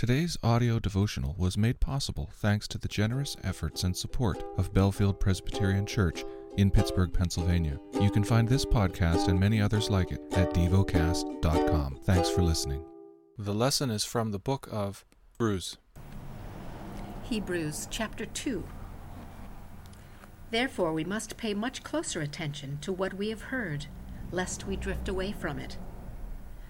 Today's audio devotional was made possible thanks to the generous efforts and support of Bellefield Presbyterian Church in Pittsburgh, Pennsylvania. You can find this podcast and many others like it at devocast.com. Thanks for listening. The lesson is from the book of Hebrews. Hebrews chapter 2. Therefore, we must pay much closer attention to what we have heard, lest we drift away from it.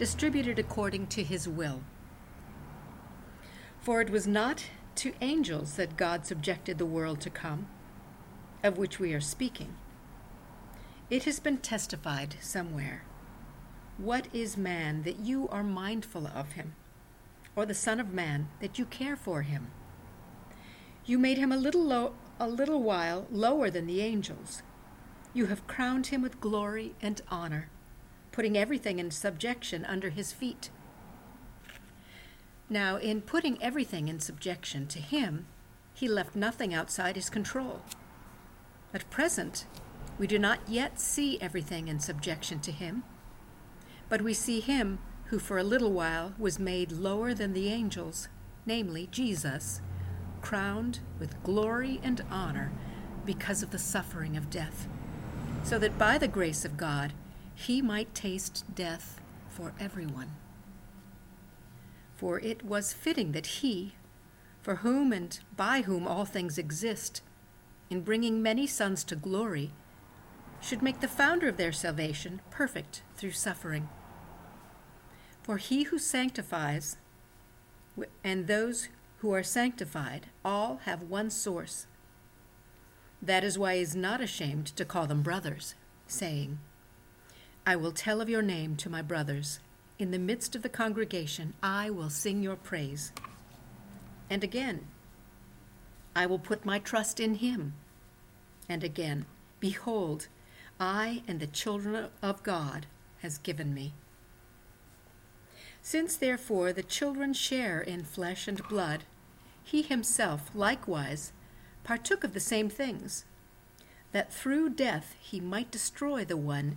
distributed according to his will. For it was not to angels that God subjected the world to come, of which we are speaking. It has been testified somewhere. What is man that you are mindful of him, or the Son of Man that you care for him? You made him a little low, a little while lower than the angels. You have crowned him with glory and honor putting everything in subjection under his feet. Now, in putting everything in subjection to him, he left nothing outside his control. At present, we do not yet see everything in subjection to him, but we see him who for a little while was made lower than the angels, namely Jesus, crowned with glory and honor because of the suffering of death, so that by the grace of God he might taste death for everyone. For it was fitting that he, for whom and by whom all things exist, in bringing many sons to glory, should make the founder of their salvation perfect through suffering. For he who sanctifies and those who are sanctified all have one source. That is why he is not ashamed to call them brothers, saying, I will tell of your name to my brothers. In the midst of the congregation, I will sing your praise. And again, I will put my trust in him. And again, behold, I and the children of God has given me. Since therefore the children share in flesh and blood, he himself likewise partook of the same things, that through death he might destroy the one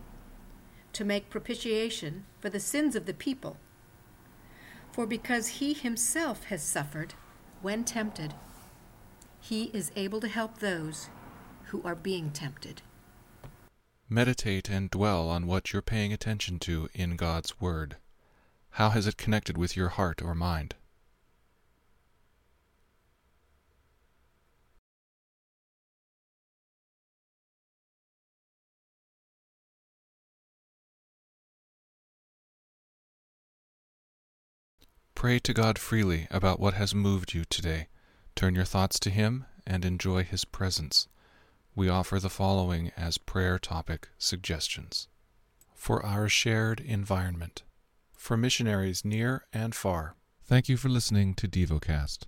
to make propitiation for the sins of the people. For because he himself has suffered when tempted, he is able to help those who are being tempted. Meditate and dwell on what you're paying attention to in God's Word. How has it connected with your heart or mind? Pray to God freely about what has moved you today. Turn your thoughts to Him and enjoy His presence. We offer the following as prayer topic suggestions for our shared environment, for missionaries near and far. Thank you for listening to DevoCast.